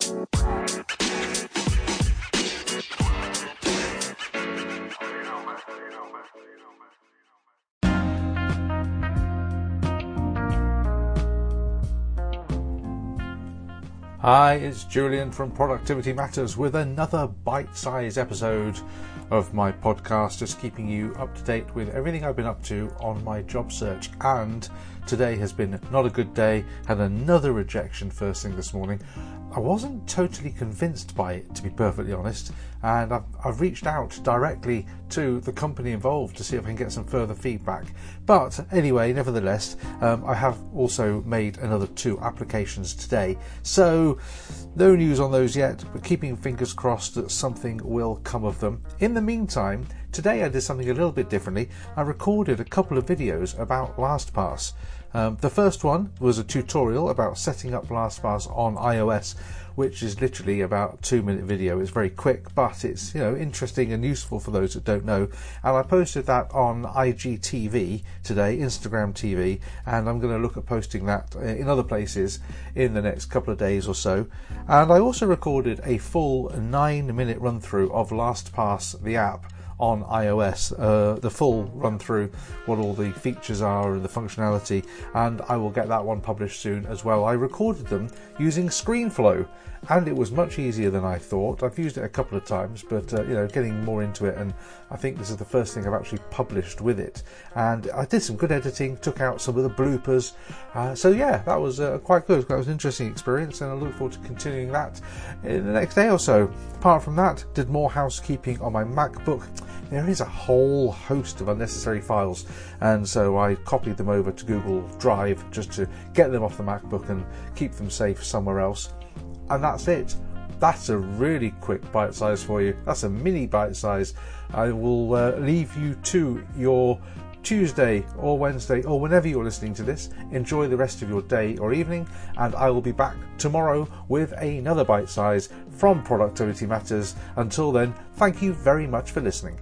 Thank you. Hi, it's Julian from Productivity Matters with another bite sized episode of my podcast, just keeping you up to date with everything I've been up to on my job search. And today has been not a good day, had another rejection first thing this morning. I wasn't totally convinced by it, to be perfectly honest, and I've, I've, reached out directly to the company involved to see if I can get some further feedback. But anyway, nevertheless, um, I have also made another two applications today, so no news on those yet, but keeping fingers crossed that something will come of them. In the meantime, today I did something a little bit differently. I recorded a couple of videos about LastPass. Um, the first one was a tutorial about setting up LastPass on iOS, which is literally about a two minute video. It's very quick, but it's you know interesting and useful for those that don't know. And I posted that on IGTV today, Instagram TV, and I'm going to look at posting that uh, in other places in the next couple of days or so. And I also recorded a full nine minute run through of LastPass, the app on iOS, uh, the full run through what all the features are and the functionality, and I will get that one published soon as well. I recorded them using ScreenFlow, and it was much easier than I thought. I've used it a couple of times, but uh, you know, getting more into it, and I think this is the first thing I've actually published with it. And I did some good editing, took out some of the bloopers. Uh, so yeah, that was uh, quite good. That was an interesting experience, and I look forward to continuing that in the next day or so. Apart from that, did more housekeeping on my MacBook there is a whole host of unnecessary files, and so I copied them over to Google Drive just to get them off the MacBook and keep them safe somewhere else. And that's it. That's a really quick bite size for you. That's a mini bite size. I will uh, leave you to your Tuesday or Wednesday or whenever you're listening to this. Enjoy the rest of your day or evening, and I will be back tomorrow with another bite size from Productivity Matters. Until then, thank you very much for listening.